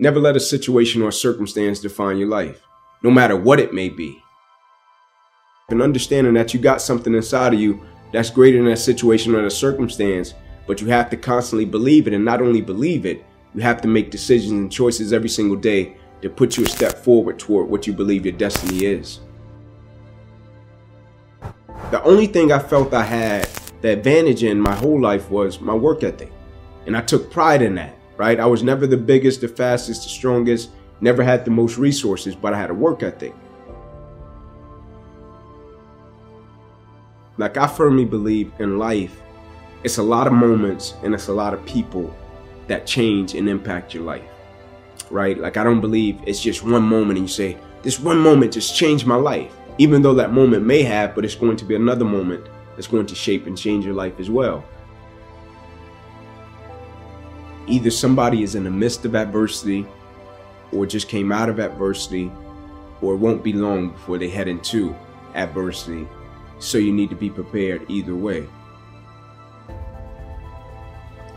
Never let a situation or circumstance define your life, no matter what it may be. And understanding that you got something inside of you that's greater than that situation or that circumstance, but you have to constantly believe it and not only believe it, you have to make decisions and choices every single day to put you a step forward toward what you believe your destiny is. The only thing I felt I had the advantage in my whole life was my work ethic. And I took pride in that, right? I was never the biggest, the fastest, the strongest, never had the most resources, but I had a work ethic. Like I firmly believe in life, it's a lot of moments and it's a lot of people that change and impact your life. Right? Like I don't believe it's just one moment and you say, this one moment just changed my life. Even though that moment may have, but it's going to be another moment that's going to shape and change your life as well. Either somebody is in the midst of adversity or just came out of adversity or it won't be long before they head into adversity so you need to be prepared either way.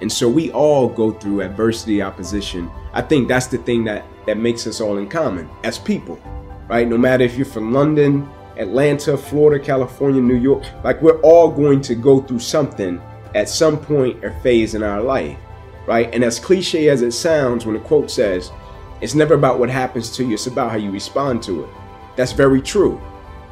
And so we all go through adversity, opposition. I think that's the thing that, that makes us all in common as people, right? No matter if you're from London, Atlanta, Florida, California, New York, like we're all going to go through something at some point or phase in our life, right? And as cliche as it sounds when the quote says, it's never about what happens to you, it's about how you respond to it. That's very true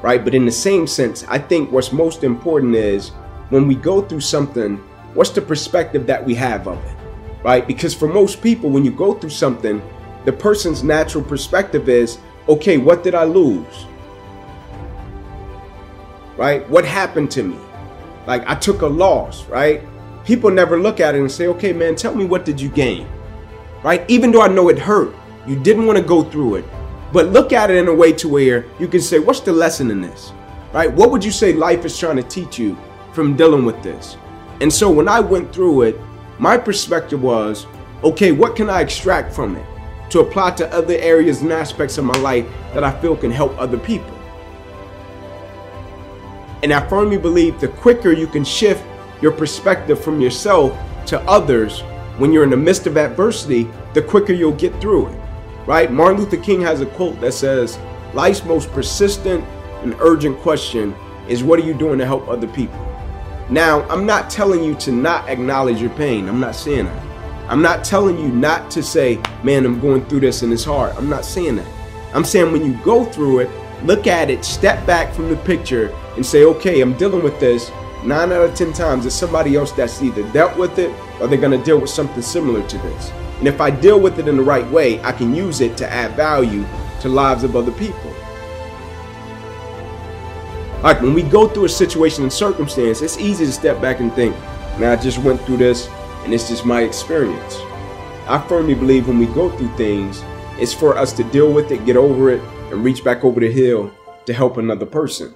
right? But in the same sense, I think what's most important is when we go through something, what's the perspective that we have of it, right? Because for most people, when you go through something, the person's natural perspective is, okay, what did I lose? Right? What happened to me? Like I took a loss, right? People never look at it and say, okay, man, tell me what did you gain? Right? Even though I know it hurt, you didn't want to go through it but look at it in a way to where you can say, what's the lesson in this? Right? What would you say life is trying to teach you from dealing with this? And so when I went through it, my perspective was, okay, what can I extract from it to apply to other areas and aspects of my life that I feel can help other people? And I firmly believe the quicker you can shift your perspective from yourself to others when you're in the midst of adversity, the quicker you'll get through it right? Martin Luther King has a quote that says, Life's most persistent and urgent question is what are you doing to help other people? Now, I'm not telling you to not acknowledge your pain. I'm not saying that. I'm not telling you not to say, man, I'm going through this and it's hard. I'm not saying that. I'm saying when you go through it, look at it, step back from the picture and say, okay, I'm dealing with this. Nine out of 10 times, it's somebody else that's either dealt with it or they're going to deal with something similar to this. And if I deal with it in the right way, I can use it to add value to lives of other people. Like when we go through a situation and circumstance, it's easy to step back and think, man, I just went through this and it's just my experience. I firmly believe when we go through things, it's for us to deal with it, get over it, and reach back over the hill to help another person.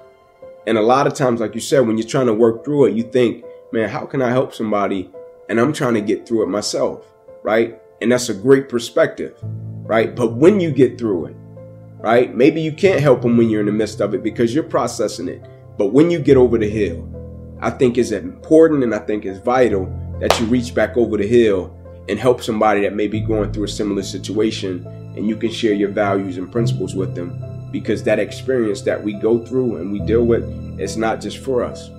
And a lot of times, like you said, when you're trying to work through it, you think, man, how can I help somebody? And I'm trying to get through it myself, right? And that's a great perspective, right? But when you get through it, right? Maybe you can't help them when you're in the midst of it because you're processing it. But when you get over the hill, I think is important and I think it's vital that you reach back over the hill and help somebody that may be going through a similar situation and you can share your values and principles with them because that experience that we go through and we deal with is not just for us.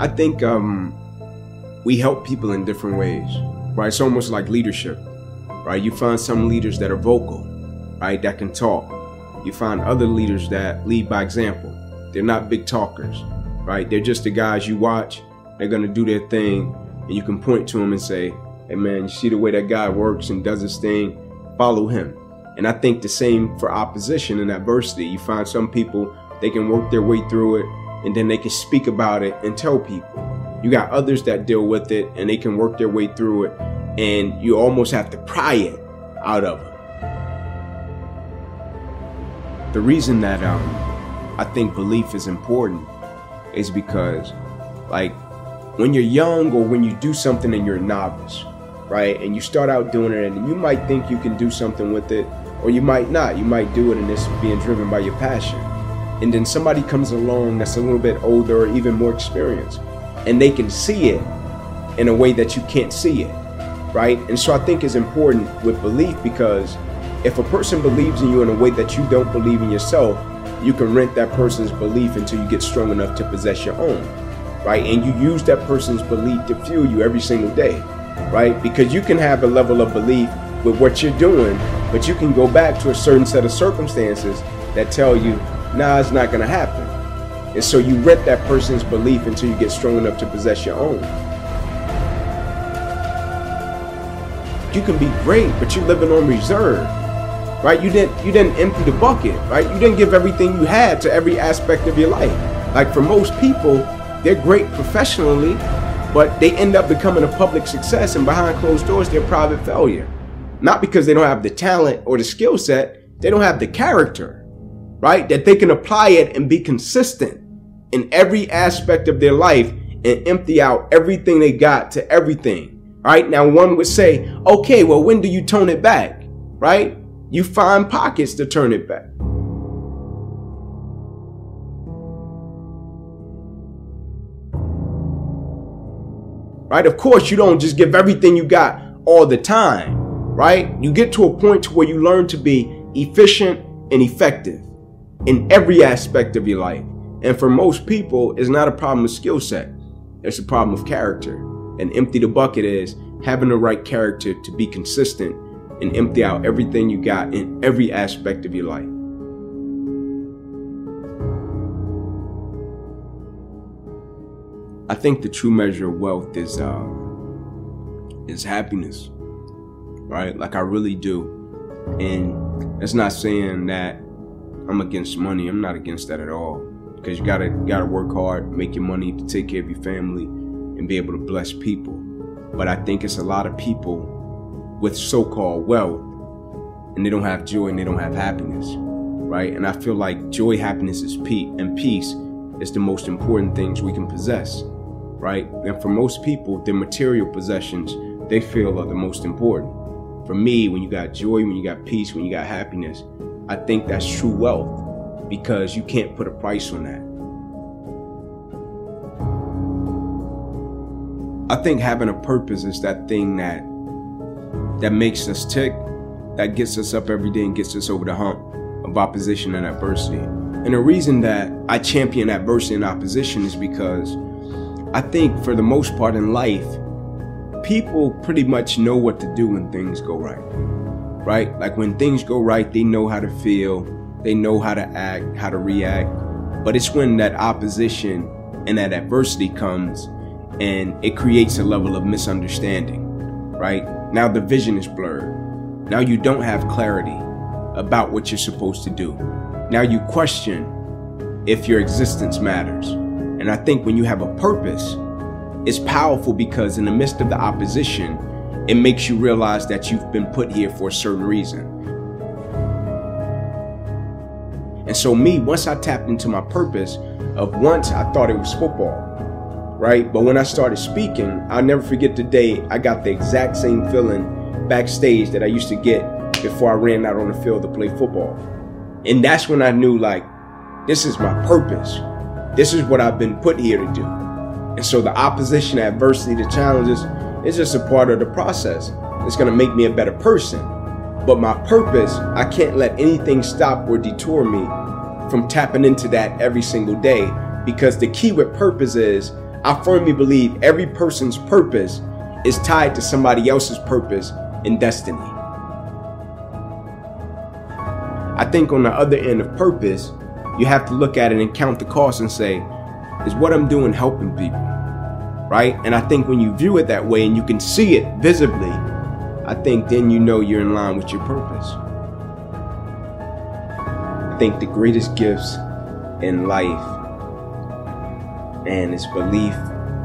I think um, we help people in different ways, right? It's almost like leadership, right? You find some leaders that are vocal, right? That can talk. You find other leaders that lead by example. They're not big talkers, right? They're just the guys you watch. They're gonna do their thing, and you can point to them and say, "Hey, man, you see the way that God works and does his thing? Follow him." And I think the same for opposition and adversity. You find some people they can work their way through it and then they can speak about it and tell people. You got others that deal with it and they can work their way through it, and you almost have to pry it out of them. The reason that um, I think belief is important is because, like, when you're young or when you do something and you're a novice, right, and you start out doing it, and you might think you can do something with it, or you might not. You might do it and it's being driven by your passion and then somebody comes along that's a little bit older or even more experienced and they can see it in a way that you can't see it, right? And so I think it's important with belief because if a person believes in you in a way that you don't believe in yourself, you can rent that person's belief until you get strong enough to possess your own, right? And you use that person's belief to fuel you every single day, right? Because you can have a level of belief with what you're doing, but you can go back to a certain set of circumstances that tell you, nah, it's not to happen. And so you rent that person's belief until you get strong enough to possess your own. You can be great, but you're living on reserve. Right? You didn't you didn't empty the bucket, right? You didn't give everything you had to every aspect of your life. Like for most people, they're great professionally, but they end up becoming a public success and behind closed doors they're private failure. Not because they don't have the talent or the skill set, they don't have the character, right? That they can apply it and be consistent in every aspect of their life and empty out everything they got to everything. Right now, one would say, okay, well, when do you tone it back? Right? You find pockets to turn it back. Right? Of course, you don't just give everything you got all the time. Right? You get to a point to where you learn to be efficient and effective in every aspect of your life. And for most people, it's not a problem of skill set. It's a problem of character. And empty the bucket is having the right character to be consistent and empty out everything you got in every aspect of your life. I think the true measure of wealth is uh, is happiness, right? Like I really do, and that's not saying that I'm against money. I'm not against that at all because you gotta gotta work hard, make your money to take care of your family, and be able to bless people. But I think it's a lot of people with so-called wealth, and they don't have joy and they don't have happiness, right? And I feel like joy, happiness, is peace, and peace is the most important things we can possess, right? And for most people, their material possessions they feel are the most important. For me, when you got joy, when you got peace, when you got happiness, I think that's true wealth because you can't put a price on that. I think having a purpose is that thing that that makes us tick, that gets us up every day and gets us over the hump of opposition and adversity. And the reason that I champion adversity and opposition is because I think for the most part in life, people pretty much know what to do when things go right. Right? Like when things go right, they know how to feel, they know how to act, how to react. But it's when that opposition and that adversity comes and it creates a level of misunderstanding, right? Now the vision is blurred. Now you don't have clarity about what you're supposed to do. Now you question if your existence matters. And I think when you have a purpose, it's powerful because in the midst of the opposition, it makes you realize that you've been put here for a certain reason. And so, me, once I tapped into my purpose of once I thought it was football, right? But when I started speaking, I'll never forget the day I got the exact same feeling backstage that I used to get before I ran out on the field to play football. And that's when I knew, like, this is my purpose. This is what I've been put here to do. And so the opposition, adversity, the challenges, is just a part of the process. It's going to make me a better person. But my purpose, I can't let anything stop or detour me from tapping into that every single day because the key with purpose is I firmly believe every person's purpose is tied to somebody else's purpose and destiny. I think on the other end of purpose, you have to look at it and count the cost and say, is what I'm doing helping people? Right? And I think when you view it that way and you can see it visibly, I think then you know you're in line with your purpose. I think the greatest gifts in life and its belief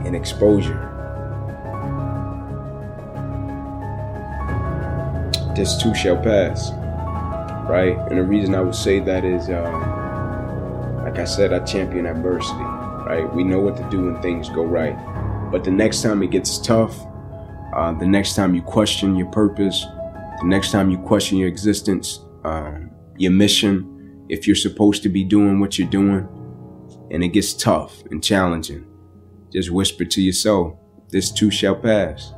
and exposure. This too shall pass, right? And the reason I would say that is, um, like I said, I champion adversity, right? We know what to do when things go right, but the next time it gets tough, uh, the next time you question your purpose, the next time you question your existence, um, your mission, if you're supposed to be doing what you're doing, and it gets tough and challenging, just whisper to yourself, this too shall pass.